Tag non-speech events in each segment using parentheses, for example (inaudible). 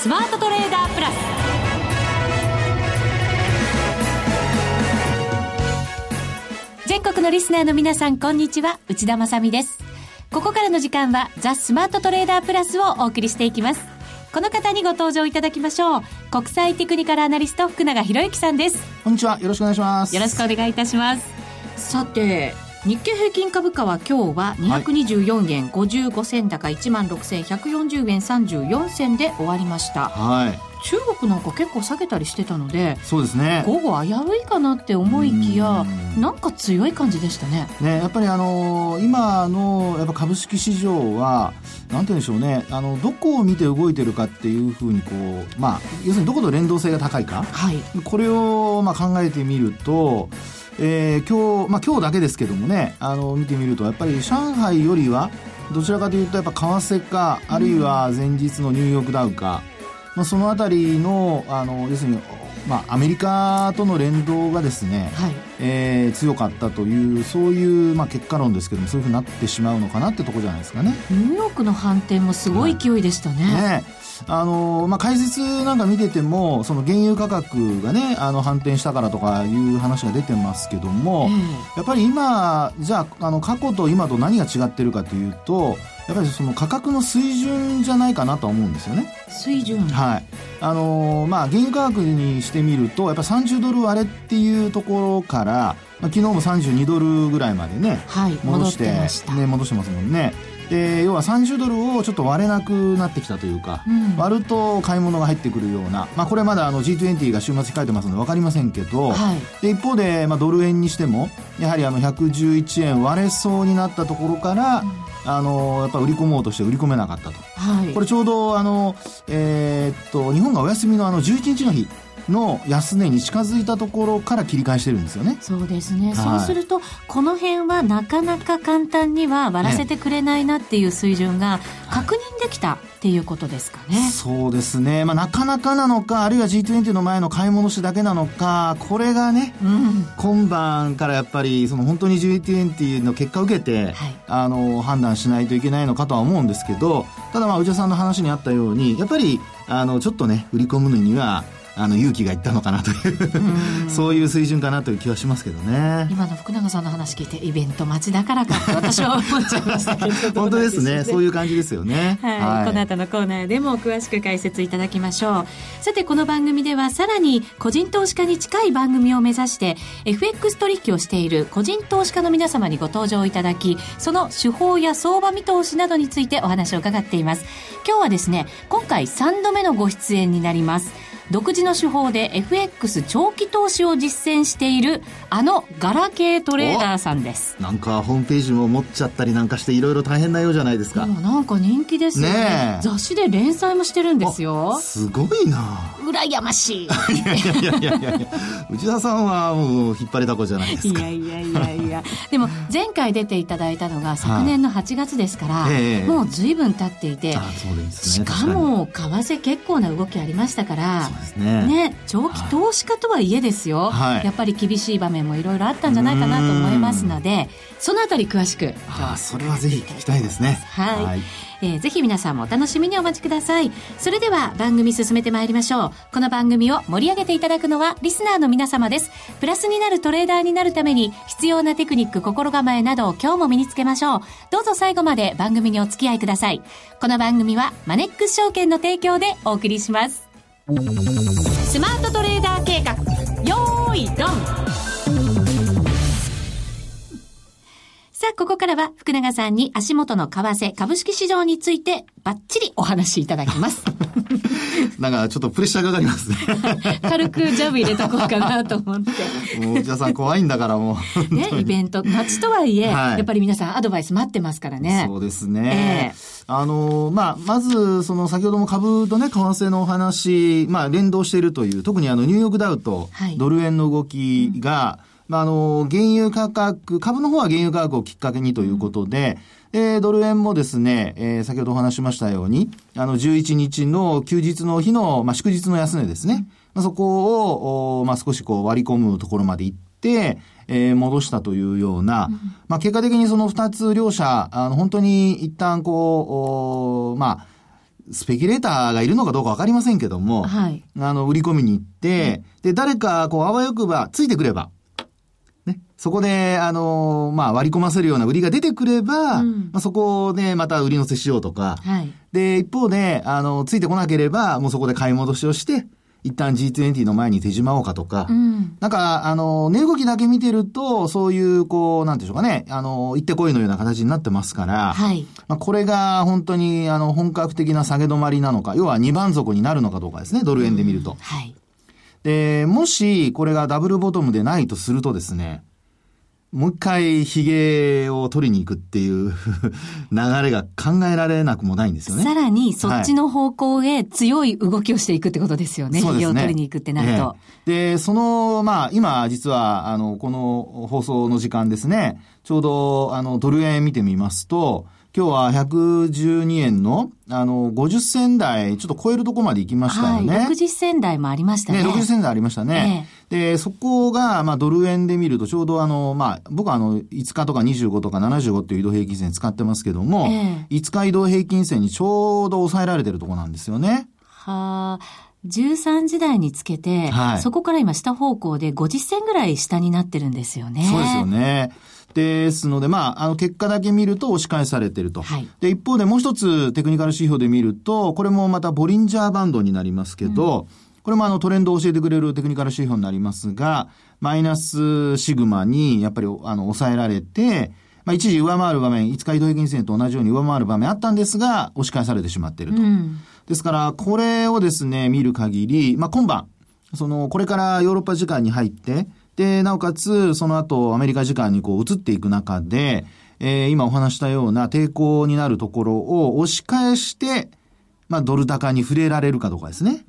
スマートトレーダープラス。全国のリスナーの皆さんこんにちは。内田まさです。ここからの時間はザ・スマートトレーダープラスをお送りしていきます。この方にご登場いただきましょう。国際テクニカルアナリスト福永博之さんです。こんにちは。よろしくお願いします。よろしくお願いいたします。さて日経平均株価は今日は224円55銭高1万6140円34銭で終わりました。はい。中国なんか結構下げたりしてたのでそうですね。午後危ういかなって思いきやなんか強い感じでしたね。ねやっぱりあのー、今のやっぱ株式市場はなんて言うんでしょうね。あのどこを見て動いてるかっていうふうにこうまあ要するにどこと連動性が高いか、はい、これをまあ考えてみるとえー、今日、まあ今日だけですけどもね、あの、見てみると、やっぱり上海よりは、どちらかというと、やっぱ為替か、あるいは前日のニューヨークダウか、まあ、そのあたりの、あの、要するに、まあ、アメリカとの連動がですね、はい、えー、強かったというそういう、まあ、結果論ですけどもそういうふうになってしまうのかなってとこじゃないですかね。ニューヨークの反転もすごい勢いでしたね。はい、ねあのまあ、解説なんか見ててもその原油価格がねあの反転したからとかいう話が出てますけども、えー、やっぱり今じゃああの過去と今と何が違ってるかというとやっぱりその価格の水準じゃないかなと思うんですよね。水準はいあのまあ、原油価格にしてみるとやっぱ30ドル割れっていうところから、まあ、昨日も32ドルぐらいまでね、はい、戻してね、戻してますもんね。で要は30ドルをちょっと割れなくなってきたというか、うん、割ると買い物が入ってくるような、まあ、これまだあの G20 が週末控えてますので分かりませんけど、はい、で一方で、まあ、ドル円にしてもやはりあの111円割れそうになったところから、うん、あのやっぱ売り込もうとして売り込めなかったと、はい、これちょうどあの、えー、っと日本がお休みのあの11日の日の安値に近づいたところから切り返してるんですよね。そうですね。はい、そうすると、この辺はなかなか簡単には割らせてくれないなっていう水準が確認できたっていうことですかね。はい、そうですね。まあ、なかなかなのか、あるいは G20 の前の買い戻しだけなのか、これがね、うん、今晩からやっぱり、その本当に G20 の結果を受けて、はい、あの、判断しないといけないのかとは思うんですけど、ただまあ、内田さんの話にあったように、やっぱり、あの、ちょっとね、売り込むのには、あの勇気がいったのかなというそういう水準かなという気はしますけどね。今の福永さんの話聞いてイベント待ちだからか私は思っちゃいましたけど。本当ですね。そういう感じですよね、はい、はい、この後のコーナーでも詳しく解説いただきましょう。さてこの番組ではさらに個人投資家に近い番組を目指して FX 取引をしている個人投資家の皆様にご登場いただきその手法や相場見通しなどについてお話を伺っています。今日はですね今回3度目のご出演になります独自の手法で FX 長期投資を実践しているあのガラケートレーダーさんです。なんかホームページも持っちゃったりなんかしていろいろ大変なようじゃないですか。なんか人気ですよね。ね雑誌で連載もしてるんですよ。すごいな。羨ましい。いやいやいやいやいや。内田さんはもう引っ張りだこじゃないですか。いやいやいやいや。でも前回出ていただいたのが昨年の8月ですから、はい、もう随分経っていて、あそうですね、しかも為替結構な動きありましたからねね長期投資家とはいえですよ、はい、やっぱり厳しい場面もいろいろあったんじゃないかなと思いますのでそのあたり詳しくあそれはぜひ聞きたいですねはい、はいえー、ぜひ皆さんもお楽しみにお待ちください。それでは番組進めてまいりましょう。この番組を盛り上げていただくのはリスナーの皆様です。プラスになるトレーダーになるために必要なテクニック、心構えなどを今日も身につけましょう。どうぞ最後まで番組にお付き合いください。この番組はマネックス証券の提供でお送りします。スマートトレーダー計画。よーいドン。さあ、ここからは福永さんに足元の為替、株式市場についてバッチリお話しいただきます。(laughs) なんかちょっとプレッシャーかかりますね。軽くジャブ入れとこうかなと思って。もう内田さん怖いんだからもう。ね、イベント、街とはいえ、はい、やっぱり皆さんアドバイス待ってますからね。そうですね。えーあの、まあ、まず、その、先ほども株とね、為替のお話、まあ、連動しているという、特にあの、ニューヨークダウとドル円の動きが、はい、まあ、あの、原油価格、株の方は原油価格をきっかけにということで、うん、えー、ドル円もですね、えー、先ほどお話しましたように、あの、11日の休日の日の、まあ、祝日の安値ですね。まあ、そこを、まあ、少しこう割り込むところまで行って、えー、戻したというような、うん、まあ結果的にその二つ両者、あの本当に一旦こう、まあ、スペキュレーターがいるのかどうかわかりませんけども、はい、あの、売り込みに行って、うん、で、誰か、こう、あわよくば、ついてくれば、ね、そこで、あの、まあ、割り込ませるような売りが出てくれば、うん、まあ、そこでまた売り乗せしようとか、はい、で、一方で、あの、ついてこなければ、もうそこで買い戻しをして、一旦 G20 の前に手おうかとか、うん、なんか、あの、値動きだけ見てると、そういう、こう、なんていうかね、あの、行ってこいのような形になってますから、はい。まあ、これが本当に、あの、本格的な下げ止まりなのか、要は二番底になるのかどうかですね、ドル円で見ると。うん、はい。で、もし、これがダブルボトムでないとするとですね、もう一回髭を取りに行くっていう (laughs) 流れが考えられなくもないんですよね。さらにそっちの方向へ強い動きをしていくってことですよね。はい、髭を取りに行くってなると。で、その、まあ今実はあの、この放送の時間ですね、ちょうどあのドル円見てみますと、今日は112円の、あの、50銭台、ちょっと超えるとこまで行きましたよね。はい、60銭台もありましたね。ね、60銭台ありましたね。えー、で、そこが、まあ、ドル円で見ると、ちょうどあの、まあ、僕はあの、5日とか25とか75っていう移動平均線使ってますけども、えー、5日移動平均線にちょうど抑えられてるとこなんですよね。はあ。13時台につけて、はい、そこから今下方向で50銭ぐらい下になってるんですよね。そうですよね。ですので、まあ、あの、結果だけ見ると押し返されてると。はい、で、一方でもう一つテクニカル指標で見ると、これもまたボリンジャーバンドになりますけど、うん、これもあのトレンドを教えてくれるテクニカル指標になりますが、マイナスシグマにやっぱりあの抑えられて、まあ、一時上回る場面、5日移動平均線と同じように上回る場面あったんですが、押し返されてしまっていると。うん、ですから、これをですね、見る限り、まあ、今晩、その、これからヨーロッパ時間に入って、で、なおかつ、その後、アメリカ時間にこう移っていく中で、えー、今お話したような抵抗になるところを押し返して、まあ、ドル高に触れられるかどうかですね。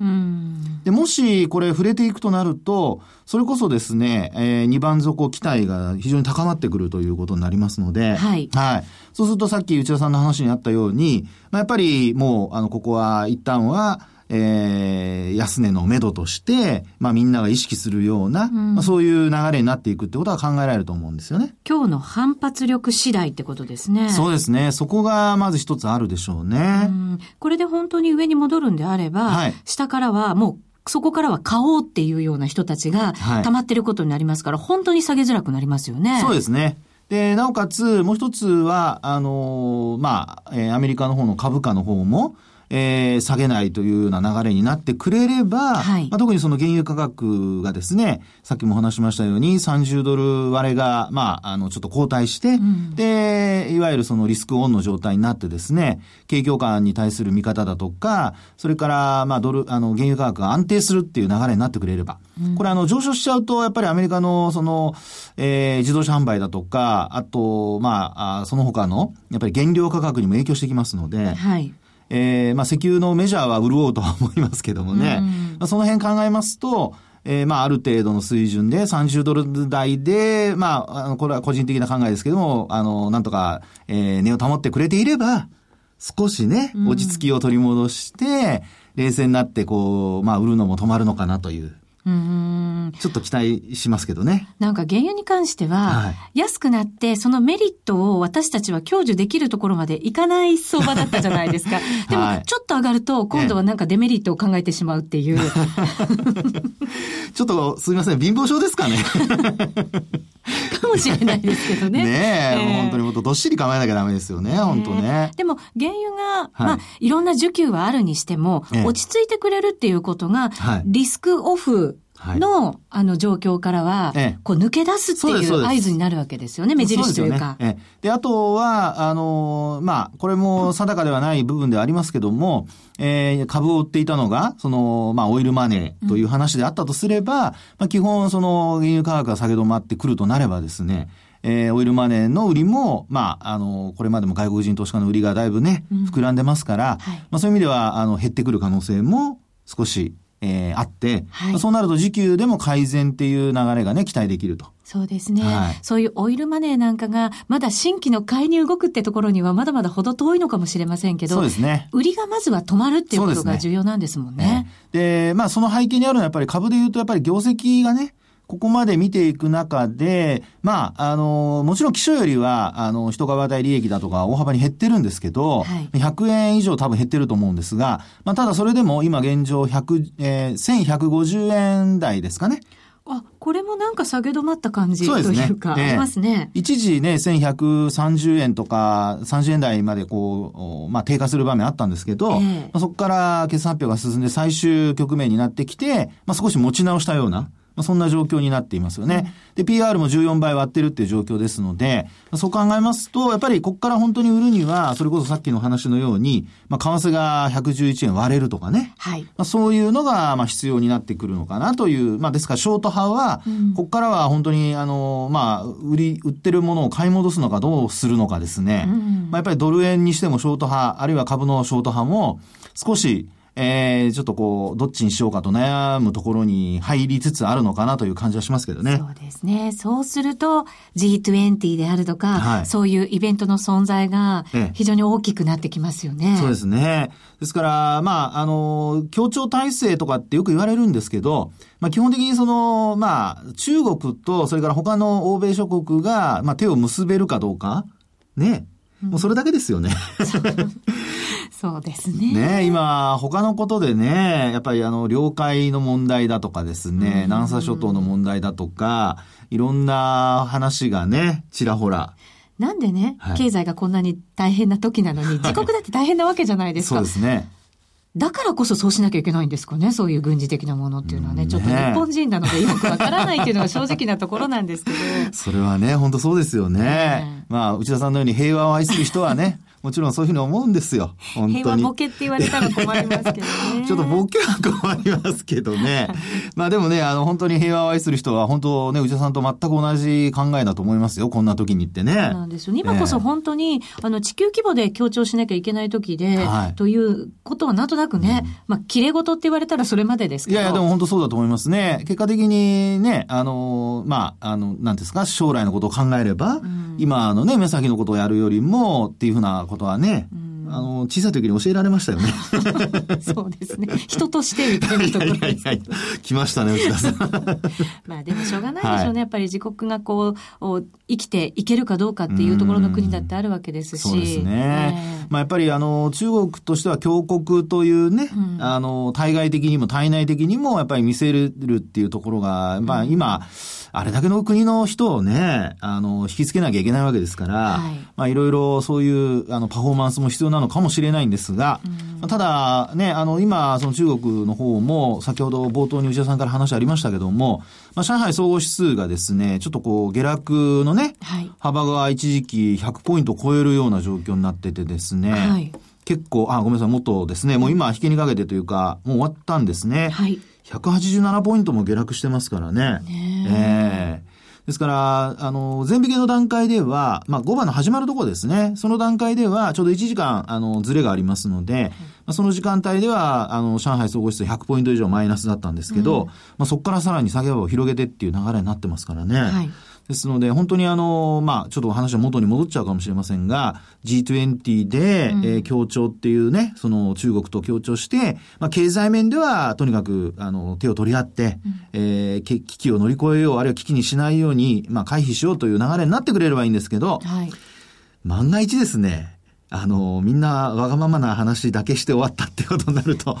で、もし、これ触れていくとなると、それこそですね、えー、2番底期待が非常に高まってくるということになりますので、はい。はい。そうするとさっき内田さんの話にあったように、まあ、やっぱりもう、あの、ここは一旦は、えー、安値の目処として、まあみんなが意識するような、うん、まあ、そういう流れになっていくってことは考えられると思うんですよね。今日の反発力次第ってことですね。そうですね。そこがまず一つあるでしょうね。うん、これで本当に上に戻るんであれば、はい、下からはもうそこからは買おうっていうような人たちが溜まってることになりますから、はい、本当に下げづらくなりますよね。そうですね。で、なおかつ、もう一つは、あのー、まあ、えー、アメリカの方の株価の方も、えー、下げないというような流れになってくれれば、はい、まあ、特にその原油価格がですね、さっきも話しましたように30ドル割れが、まあ、あの、ちょっと後退して、うん、で、いわゆるそのリスクオンの状態になってですね、景況感に対する見方だとか、それから、まあ、ドル、あの、原油価格が安定するっていう流れになってくれれば、うん、これあの、上昇しちゃうと、やっぱりアメリカの、その、えー、自動車販売だとか、あと、まあ、あその他の、やっぱり原料価格にも影響してきますので、はい。えー、まあ石油のメジャーは潤うとは思いますけどもね、まあ、その辺考えますと、えー、まあ、ある程度の水準で30ドル台で、まあ、あの、これは個人的な考えですけども、あの、なんとか、えー、値を保ってくれていれば、少しね、落ち着きを取り戻して、冷静になって、こう、まあ、売るのも止まるのかなという。うんちょっと期待しますけどね。なんか原油に関しては、はい、安くなってそのメリットを私たちは享受できるところまでいかない相場だったじゃないですか。(laughs) でも、ちょっと上がると今度はなんかデメリットを考えてしまうっていう。(laughs) ちょっとすみません、貧乏症ですかね。かもしれないですけどね。(laughs) ねえ、えー、本当にもっとどっしり構えなきゃダメですよね、本当ね。でも、原油が、はい、まあ、いろんな需給はあるにしても、落ち着いてくれるっていうことが、リスクオフの、はい、あの状況からは、ええ、こう抜け出すっていう合図になるわけですよね、目印というか。で、ねえ。え、あとは、あのまあ、これも定かではない部分ではありますけども、えー、株を売っていたのが、その、まあ、オイルマネーという話であったとすれば、うん、まあ、基本、その、原油価格が下げ止まってくるとなればですね、えー、オイルマネーの売りも、まあ、あの、これまでも外国人投資家の売りがだいぶね、膨らんでますから、はい、まあ、そういう意味では、あの、減ってくる可能性も少しえー、あって、はい、そうなると時給でも改善っていう流れがね、期待できると。そうですね、はい、そういうオイルマネーなんかが、まだ新規の買いに動くってところにはまだまだ程遠いのかもしれませんけど、そうですね。売りがまずは止まるっていうことが重要なんですもんね。で、ねまあその背景にあるのはやっぱり株で言うとやっぱり業績がね、ここまで見ていく中で、まあ、あの、もちろん基礎よりは、あの、一株当たり利益だとか大幅に減ってるんですけど、はい、100円以上多分減ってると思うんですが、まあ、ただそれでも今現状100、えー、1150円台ですかね。あ、これもなんか下げ止まった感じというか、ね、ありますね。一時ね、1130円とか30円台までこう、まあ低下する場面あったんですけど、えー、まあ、そこから決算発表が進んで最終局面になってきて、まあ少し持ち直したような、まあ、そんな状況になっていますよね。で、PR も14倍割ってるっていう状況ですので、そう考えますと、やっぱりここから本当に売るには、それこそさっきの話のように、まあ、為替が111円割れるとかね。はい。まあ、そういうのが、まあ、必要になってくるのかなという、まあ、ですから、ショート派は、うん、ここからは本当に、あの、まあ、売り、売ってるものを買い戻すのかどうするのかですね。うん、まあ、やっぱりドル円にしてもショート派、あるいは株のショート派も、少し、えー、ちょっとこう、どっちにしようかと悩むところに入りつつあるのかなという感じはしますけどね。そうですね。そうすると G20 であるとか、はい、そういうイベントの存在が非常に大きくなってきますよね。そうですね。ですから、まあ、あの、協調体制とかってよく言われるんですけど、まあ、基本的にその、まあ、中国とそれから他の欧米諸国が、まあ、手を結べるかどうか、ね。もうそれだけですよね。(laughs) そうですね。ね今、他のことでね、やっぱりあの、領海の問題だとかですね、南沙諸島の問題だとか、いろんな話がね、ちらほら。なんでね、はい、経済がこんなに大変な時なのに、自国だって大変なわけじゃないですか。そうですね。だからこそそうしなきゃいけないんですかね、そういう軍事的なものっていうのはね、ちょっと日本人なのでよくわからないっていうのが正直なところなんですけど。(laughs) それはね、本当そうですよね。ねまあ、内田さんのように平和を愛する人はね、(laughs) もちろんそういうふうに思うんですよ。本当に。平和ボケって言われたら困りますけどね。(laughs) ちょっとボケは困りますけどね。まあでもね、あの、本当に平和を愛する人は、本当ね、内田さんと全く同じ考えだと思いますよ。こんな時にってね。そうなんですよ。今こそ本当に、あの、地球規模で強調しなきゃいけない時で、はい、ということはなんとなくね、うん、まあ、綺麗事って言われたらそれまでですけど。いやいや、でも本当そうだと思いますね。結果的にね、あの、まあ、あの、なんですか、将来のことを考えれば、うん、今のね、目先のことをやるよりも、っていうふうなことはね、うんあの、小さい時に教えられましたよね。(laughs) そうですね。人としてみたいなところです。いやいや来ましたね、内田さん。(laughs) まあでもしょうがないでしょうね。はい、やっぱり自国がこう、生きていけるかどうかっていうところの国だってあるわけですし。そうですね。えー、まあやっぱりあの、中国としては強国というね、うん、あの、対外的にも対内的にもやっぱり見せるっていうところが、まあ今、うんあれだけの国の人をね、あの、引きつけなきゃいけないわけですから、はい、まあいろいろそういう、あの、パフォーマンスも必要なのかもしれないんですが、うん、ただね、あの、今、その中国の方も、先ほど冒頭に内田さんから話ありましたけども、まあ、上海総合指数がですね、ちょっとこう、下落のね、はい、幅が一時期100ポイント超えるような状況になっててですね、はい結構、あ、ごめんなさい、もっとですね、もう今引きにかけてというか、もう終わったんですね。はい。187ポイントも下落してますからね。ねええーですから、あの、全引けの段階では、まあ、5番の始まるところですね。その段階では、ちょうど1時間、あの、ずれがありますので、まあ、その時間帯では、あの、上海総合指数100ポイント以上マイナスだったんですけど、うん、まあ、そこからさらに下げ幅を広げてっていう流れになってますからね。はいですので、本当にあの、まあ、ちょっとお話は元に戻っちゃうかもしれませんが、G20 で、うん、えー、協調っていうね、その中国と協調して、まあ、経済面ではとにかく、あの、手を取り合って、うん、えー、危機を乗り越えよう、あるいは危機にしないように、まあ、回避しようという流れになってくれればいいんですけど、はい、万が一ですね、あの、みんなわがままな話だけして終わったってことになると、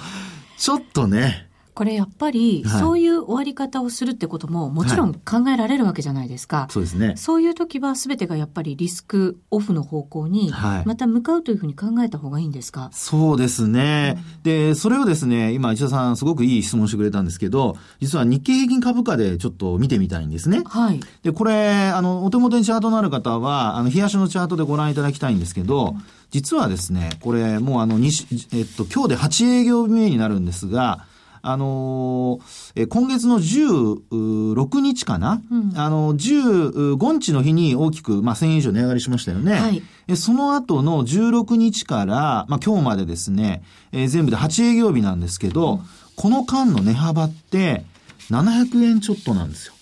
ちょっとね、これやっぱり、そういう終わり方をするってことももちろん考えられるわけじゃないですか。はい、そうですね。そういう時は全てがやっぱりリスクオフの方向に、また向かうというふうに考えた方がいいんですか、はい、そうですね、うん、で、それをですね、今、石田さんすごくいい質問してくれたんですけど、実は日経平均株価でちょっと見てみたいんですね。はい。で、これ、あの、お手元にチャートのある方は、あの、冷やしのチャートでご覧いただきたいんですけど、うん実はですね、これ、もうあの、えっと、今日で8営業日目になるんですが、あのー、今月の16日かな、うん、あの、15日の日に大きく、まあ、1000円以上値上がりしましたよね。はい、その後の16日から、まあ、今日までですね、えー、全部で8営業日なんですけど、うん、この間の値幅って700円ちょっとなんですよ。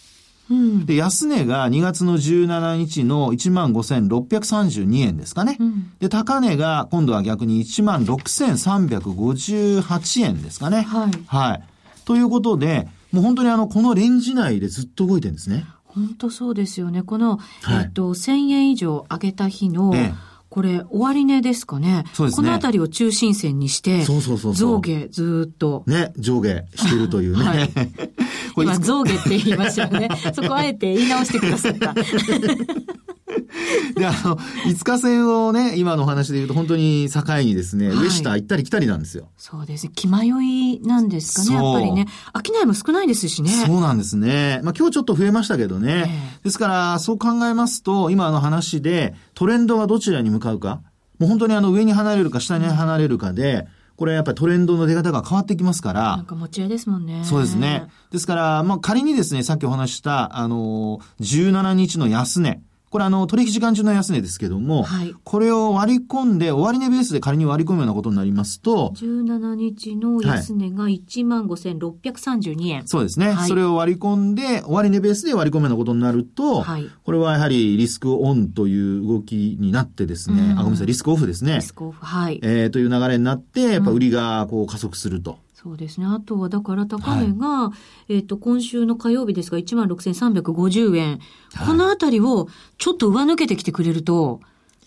うん、で、安値が2月の17日の15,632円ですかね。うん、で、高値が今度は逆に16,358円ですかね。はい。はい。ということで、もう本当にあの、このレンジ内でずっと動いてるんですね。本当そうですよね。この、はい、えっと、1000円以上上げた日の、ええこれ、終値ですかね。そうですね。このあたりを中心線にして、そうそうそう上下ずっと。ね、上下してるというね。はい、(laughs) 今、上下って言いましたよね。そこあえて言い直してくださった。(laughs) で、あの、5日線をね、今のお話で言うと本当に境にですね、はい、上下行ったり来たりなんですよ。そうですね。気迷いなんですかね、やっぱりね。商いも少ないですしね。そうなんですね。まあ今日ちょっと増えましたけどね。えー、ですから、そう考えますと、今の話でトレンドがどちらに向かうか、もう本当にあの上に離れるか下に離れるかで、これやっぱりトレンドの出方が変わってきますから。なんか持ち合いですもんね。そうですね。ですから、まあ仮にですね、さっきお話した、あの、17日の安値。これあの、取引時間中の安値ですけども、はい、これを割り込んで、終値ベースで仮に割り込むようなことになりますと、17日の安値が15,632円、はい。そうですね、はい、それを割り込んで、終値ベースで割り込むようなことになると、はい、これはやはりリスクオンという動きになってですね、あ、ごめんなさい、リスクオフですね。リスクオフ、はい。えー、という流れになって、やっぱ売りがこう加速すると。そうですね。あとは、だから高値が、はい、えっ、と、今週の火曜日ですが、16,350円。はい、このあたりを、ちょっと上抜けてきてくれると、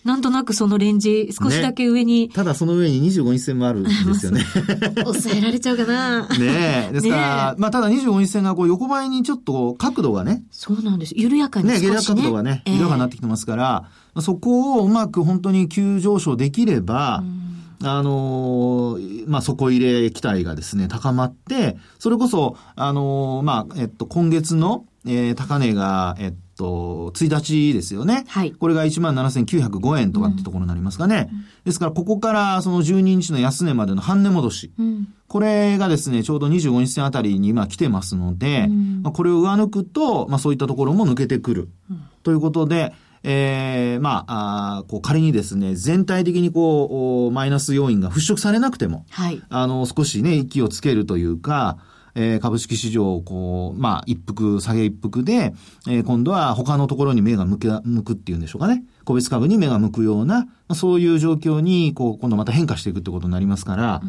なんとなくそのレンジ、少しだけ上に。ね、ただその上に25日線もあるんですよね。(laughs) 抑えられちゃうかな。ねえ。(laughs) ですから、ね、まあただ25日線がこう横ばいにちょっと角度がね。そうなんです。緩やかにね。ね、角度がね、緩やかになってきてますから、えー、そこをうまく本当に急上昇できれば、うんあのー、まあ、底入れ期待がですね、高まって、それこそ、あのー、まあ、えっと、今月の、えー、高値が、えっと、1日ですよね。はい。これが17,905円とかってところになりますかね。うん、ですから、ここからその12日の安値までの半値戻し。うん、これがですね、ちょうど25日線あたりに今来てますので、うん、まあ、これを上抜くと、まあそういったところも抜けてくる。ということで、えー、まあ、あこう仮にですね、全体的にこう、マイナス要因が払拭されなくても、はい。あの、少しね、息をつけるというか、えー、株式市場をこう、まあ、一服、下げ一服で、えー、今度は他のところに目が向け、向くっていうんでしょうかね。個別株に目が向くような、そういう状況に、こう、今度また変化していくってことになりますから、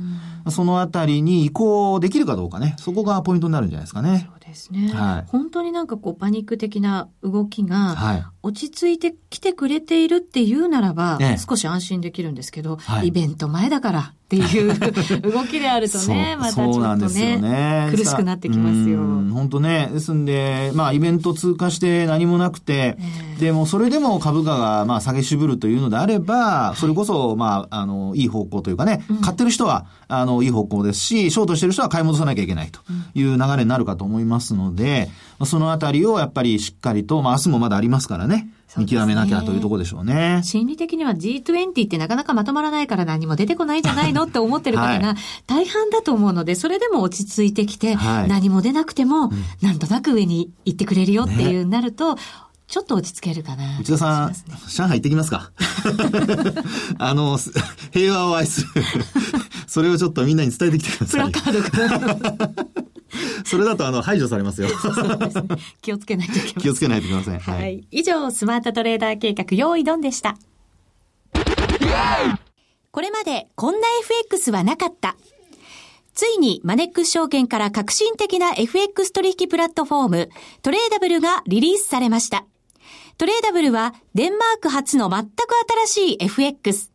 うん、そのあたりに移行できるかどうかね、そこがポイントになるんじゃないですかね。そうですね。はい。本当になんかこう、パニック的な動きが、はい、落ち着いてきてくれているっていうならば、少し安心できるんですけど、はい、イベント前だからっていう (laughs) 動きであるとね、またちょっとね、ね苦しくなってきますよ。本当ね。ですんで、まあ、イベント通過して何もなくて、えー、でもそれでも株価が、まあ、下げ渋るというのであれば、それこそ、まあ、あの、いい方向というかね、買ってる人は、あの、いい方向ですし、ショートしてる人は買い戻さなきゃいけないという流れになるかと思いますので、そのあたりをやっぱりしっかりと、まあ、明日もまだありますからね。見極めなきゃというところでしょうね。心理的には G20 ってなかなかまとまらないから何も出てこないんじゃないのって思ってる方が大半だと思うので、それでも落ち着いてきて、何も出なくても、なんとなく上に行ってくれるよっていうなると、ちょっと落ち着けるかな。内田さん、ね、上海行ってきますか？(laughs) あの、平和を愛するそれをちょっとみんなに伝えてきてください。プラカードかな。(laughs) それだとあの排除されますよ。気をつけないといけません。気をつけないといけません。はい。以上、スマートトレーダー計画、用意ドンでした。これまでこんな FX はなかった。ついにマネックス証券から革新的な FX 取引プラットフォーム、トレーダブルがリリースされました。トレーダブルはデンマーク初の全く新しい FX。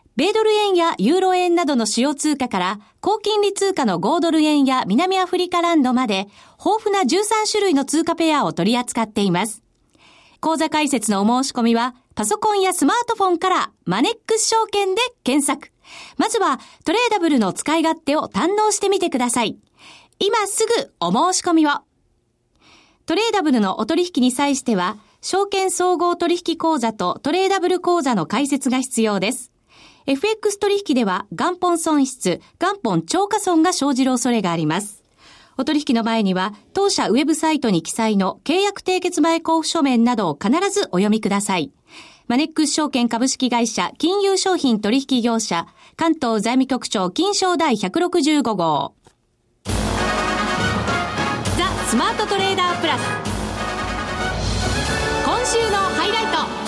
米ドル円やユーロ円などの主要通貨から、高金利通貨の5ドル円や南アフリカランドまで、豊富な13種類の通貨ペアを取り扱っています。講座解説のお申し込みは、パソコンやスマートフォンからマネックス証券で検索。まずはトレーダブルの使い勝手を堪能してみてください。今すぐお申し込みを。トレーダブルのお取引に際しては、証券総合取引口座とトレーダブル口座の開設が必要です。FX 取引では元本損失、元本超過損が生じる恐れがあります。お取引の前には、当社ウェブサイトに記載の契約締結前交付書面などを必ずお読みください。マネックス証券株式会社金融商品取引業者関東財務局長金賞第165号。ザ・スマートトレーダープラス。今週のハイライト。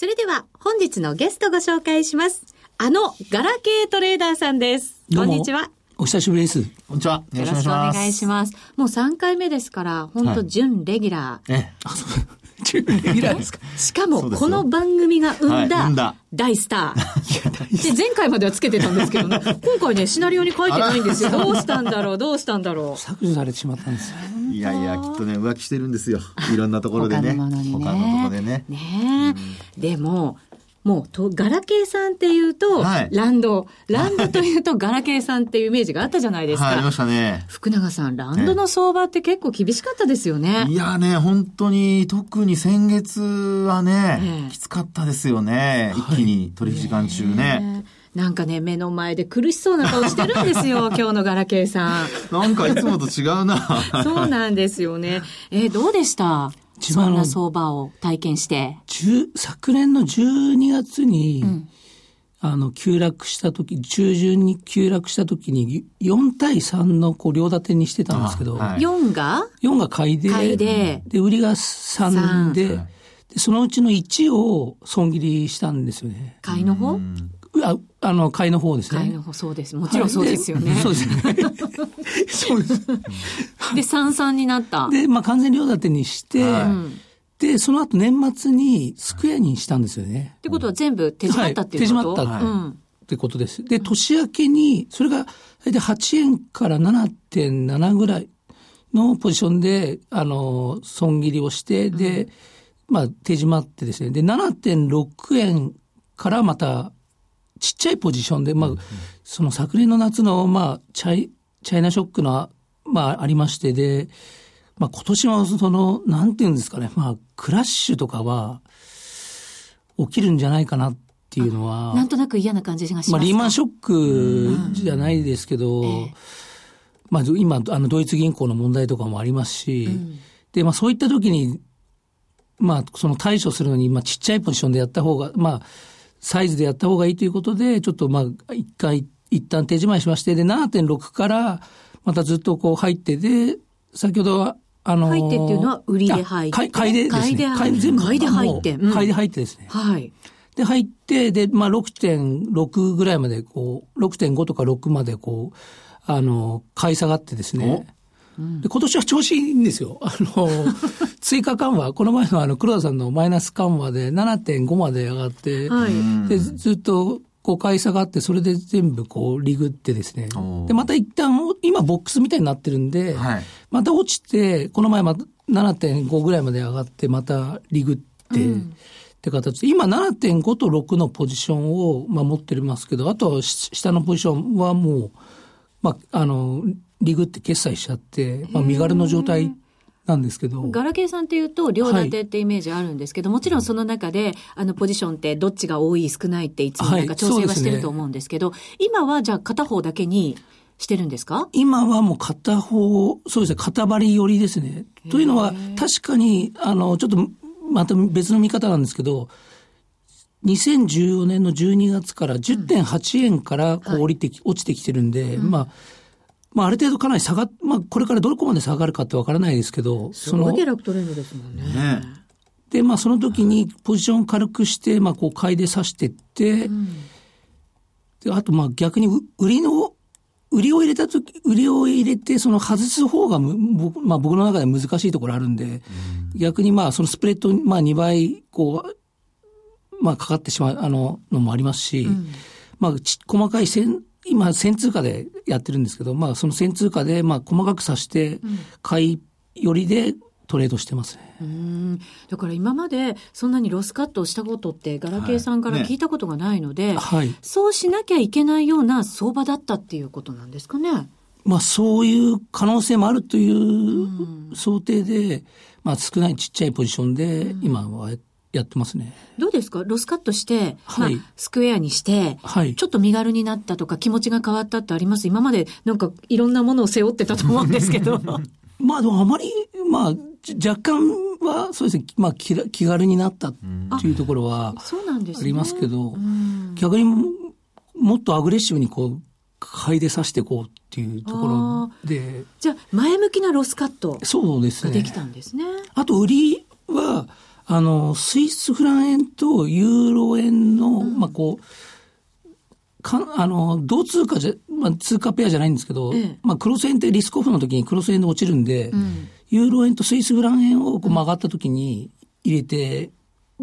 それでは本日のゲストご紹介します。あのガラケートレーダーさんです。こんにちは。お久しぶりです。こんにちは。よろしくお願いします。もう3回目ですから、本当準レギュラー。え、あ、そう。準レギュラーですかしかも、この番組が生んだ (laughs) 大スター。で、前回まではつけてたんですけどね、(laughs) 今回ね、シナリオに書いてないんですよ。どうしたんだろう、どうしたんだろう。削除されてしまったんですよ。いやいや、きっとね、浮気してるんですよ。いろんなところでね。他のね。他のところでね。ねえ。でも、もうと、ガラケーさんっていうと、はい、ランド。ランドというと、ガラケーさんっていうイメージがあったじゃないですか。はい、ありましたね。福永さん、ランドの相場って結構厳しかったですよね。いやね、本当に、特に先月はね、きつかったですよね。一気に取引時間中ね。なんかね、目の前で苦しそうな顔してるんですよ、(laughs) 今日のガラケーさん。なんかいつもと違うな。そうなんですよね。えー、どうでした？そんな相場を体験して。昨年の12月に、うん、あの、急落した時、中旬に急落した時に、4対3のこう両立てにしてたんですけど、はい、4が ?4 が買いで、買いで、で、売りが3で、3で、そのうちの1を損切りしたんですよね。買いの方？ああの、買いの方ですね。買いの方、そうです。もちろんそうですよね。そうですね。(laughs) そうです。で、三々になった。で、まあ、完全両立てにして、はい、で、その後年末にスクエアにしたんですよね。ってことは全部手締まったっていうこと、はい、手締まった、はい、ってことです。で、年明けに、それが大体8円から7.7ぐらいのポジションで、あの、損切りをして、で、うん、まあ、手締まってですね。で、7.6円からまたちっちゃいポジションで、まあ、その昨年の夏の、まあ、チャイ、チャイナショックの、まあ、ありましてで、まあ、今年はその、なんていうんですかね、まあ、クラッシュとかは、起きるんじゃないかなっていうのは。なんとなく嫌な感じがしますまあ、リーマンショックじゃないですけど、うんええ、まあ、今、あの、ドイツ銀行の問題とかもありますし、うん、で、まあ、そういった時に、まあ、その対処するのに、まあ、ちっちゃいポジションでやった方が、まあ、サイズでやった方がいいということで、ちょっとまあ、一回、一旦手締まいしまして、で、7.6から、またずっとこう入って、で、先ほどは、あのー、入ってっていうのは売りで入って。買い買いでですね。買い全部。買いで入って。買いで入ってですね。はい。で、入って、で、まあ、6.6ぐらいまで、こう、6.5とか6まで、こう、あの、買い下がってですね。で今年は調子いいんですよ。あの、(laughs) 追加緩和、この前のあの黒田さんのマイナス緩和で7.5まで上がって、はい、でずっとこう買い下がって、それで全部こうリグってですね。で、また一旦、今ボックスみたいになってるんで、はい、また落ちて、この前また7.5ぐらいまで上がって、またリグって、うん、って形で、今7.5と6のポジションを、まあ、持ってますけど、あとは下のポジションはもう、まあ、あの、リグって決済しちゃって、まあ、身軽の状態なんですけど。ガラケーさんっていうと、両立てってイメージあるんですけど、はい、もちろんその中で、あの、ポジションってどっちが多い、少ないっていつもなんか調整はしてると思うんですけど、はいね、今はじゃあ片方だけに、してるんですか？今はもう片方、そうですね、片張り寄りですね。というのは、確かに、あの、ちょっと、また別の見方なんですけど、2014年の12月から10.8円からこう降りてき、うん、落ちてきてるんで、うん、まあ、まあ、ある程度かなり下がっ、まあ、これからどこまで下がるかってわからないですけど、その。下落トレンドですもんね。ねで、まあ、その時にポジション軽くして、まあ、こう、買いで刺してって、うん、で、あと、まあ、逆に、売りの、売りを入れた時、売りを入れて、その外す方が、まあ、僕の中で難しいところあるんで、うん、逆にまあ、そのスプレッド、まあ、2倍、こう、まあ、かかってしまう、あの、のもありますし、うん、まあ、ち、細かい線、今、線通貨でやってるんですけど、まあ、その線通貨で、まあ、細かくさして、買い寄りでトレードしてますね。うん。だから今までそんなにロスカットをしたことって、ガラケーさんから聞いたことがないので、はい。ね、そうしなきゃいけないような相場だったっていうことなんですかね。まあ、そういう可能性もあるという想定で、まあ、少ないちっちゃいポジションで、今はやってますね。どうですか？ロスカットして、はい、まあ、スクエアにして、はい、ちょっと身軽になったとか気持ちが変わったってあります？今までなんかいろんなものを背負ってたと思うんですけど。(laughs) まあでもあまり、まあ、若干は、そうですね、まあ気、気軽になったっていうところは、ありますけど、逆にもっとアグレッシブにこう、買いでさしていこうっていうところで。じゃあ、前向きなロスカットそうですね。ができたんですね。あと、売りは、あの、スイスフラン円とユーロ円の、うん、まあこう、かあの、同通貨じゃ、まあ、通貨ペアじゃないんですけど、ええ、まあ、クロス円ってリスクオフの時にクロス円で落ちるんで、うん、ユーロ円とスイスフラン円をこう曲がった時に入れて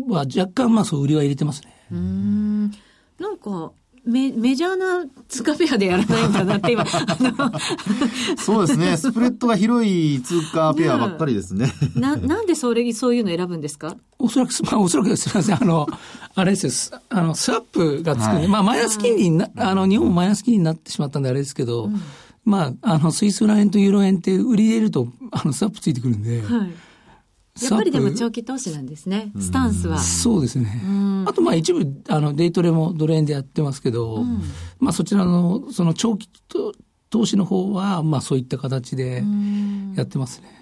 は、若干まあそう売りは入れてますね。うん。なんか、メメジャーな通貨ペアでやらないんだなって今、(laughs) そうですね。スプレッドが広い通貨ペアばっかりですね。(laughs) な、なんでそれ、そういうの選ぶんですか？おそらく、まあ、おそらくすみません。あの、あれですよ。あの、スワップがつく、はい、まあ、マイナス金利にな、あの、日本もマイナス金利になってしまったんであれですけど、うん、まあ、あの、スイスラ円とユーロ円って売り入れると、あの、スワップついてくるんで、はいやっぱりでも長期投資なんですね、スタンスは。そうですね。あと、まあ一部、あの、デイトレもドル円でやってますけど、うん、まあそちらの、その長期投資の方は、まあそういった形でやってますね。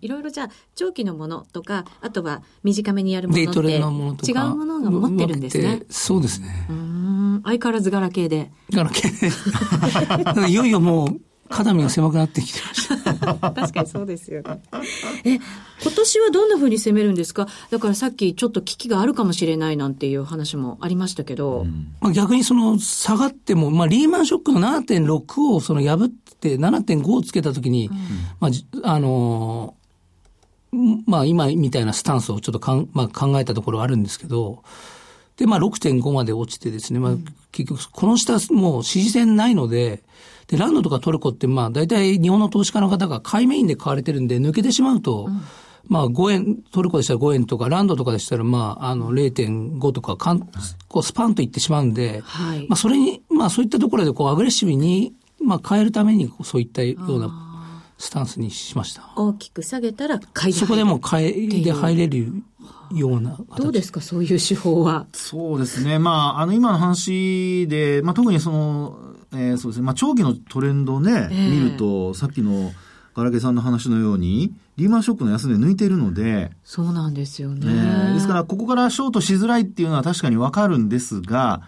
いろいろじゃあ、長期のものとか、あとは短めにやるものとか違うものが持ってるんですね。そうですね。相変わらずガラケーで。ガラケーで。(laughs) いよいよもう、肩身が狭くなってきてました。(laughs) 確かにそうですよね。え、今年はどんなふうに攻めるんですか？だからさっきちょっと危機があるかもしれないなんていう話もありましたけど。うん、まあ、逆にその下がっても、まあリーマンショックの7.6をその破って7.5をつけたときに、うん、まあ、あのまあ今みたいなスタンスをちょっとかん、まあ、考えたところあるんですけど、で、まあ6.5まで落ちてですね、まあ結局この下もう支持線ないので、で、ランドとかトルコって、まあ、大体日本の投資家の方が買いメインで買われてるんで、抜けてしまうと、うん、まあ、5円、トルコでしたら5円とか、ランドとかでしたら、まあ、あの、0.5とかかん、こう、スパンといってしまうんで、はい、まあ、それに、まあ、そういったところで、こう、アグレッシブに、まあ、変えるために、そういったような、スタンスにしました。大きく下げたら買いそこでも買いで入れるようなどうですか、そういう手法は。そうですね。まあ、あの、今の話で、まあ、特にその、えー、そうですね。まあ、長期のトレンドをね、えー、見ると、さっきのガラケさんの話のように、リーマンショックの安値抜いているので。そうなんですよね。ねですから、ここからショートしづらいっていうのは確かにわかるんですが、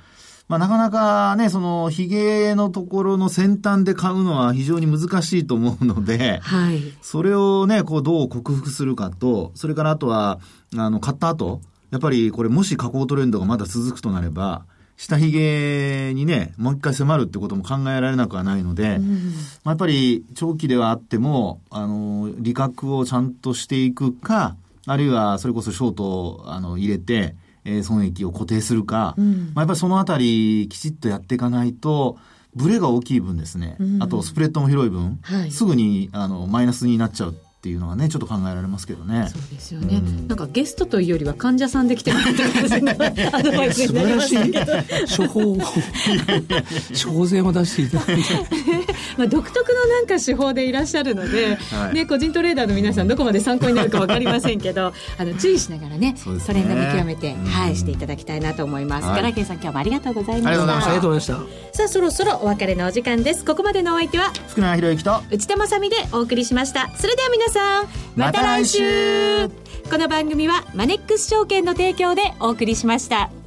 まあ、なかなかね、その、髭のところの先端で買うのは非常に難しいと思うので、はい。それをね、こう、どう克服するかと、それからあとは、あの、買った後、やっぱりこれもし下降トレンドがまだ続くとなれば、下髭にね、もう一回迫るってことも考えられなくはないので、うん、まあ、やっぱり長期ではあっても、あの、利確をちゃんとしていくか、あるいはそれこそショートをあの入れて、えー、損益を固定するか、うん、まあ、やっぱりそのあたりきちっとやっていかないと、ブレが大きい分ですね、うん、あとスプレッドも広い分、はい、すぐにあのマイナスになっちゃうっていうのはね、ちょっと考えられますけどね。そうですよね。うん、なんかゲストというよりは患者さんで来てもらった感じのアドバイスになりましたけど。処方を、(laughs) (laughs) 処方箋を出していただいて。まあ独特のなんか手法でいらっしゃるので、はい、ね、個人トレーダーの皆さんどこまで参考になるかわかりませんけど、(laughs) あの、注意しながらね、ねトレンド見極めて、はい、していただきたいなと思います。ガラケーさん今日もありがとうございました。ありがとうございました。さあ、そろそろお別れのお時間です。ここまでのお相手は、福永博之と内田まさみでお送りしました。それでは皆さん、また来週この番組はマネックス証券の提供でお送りしました。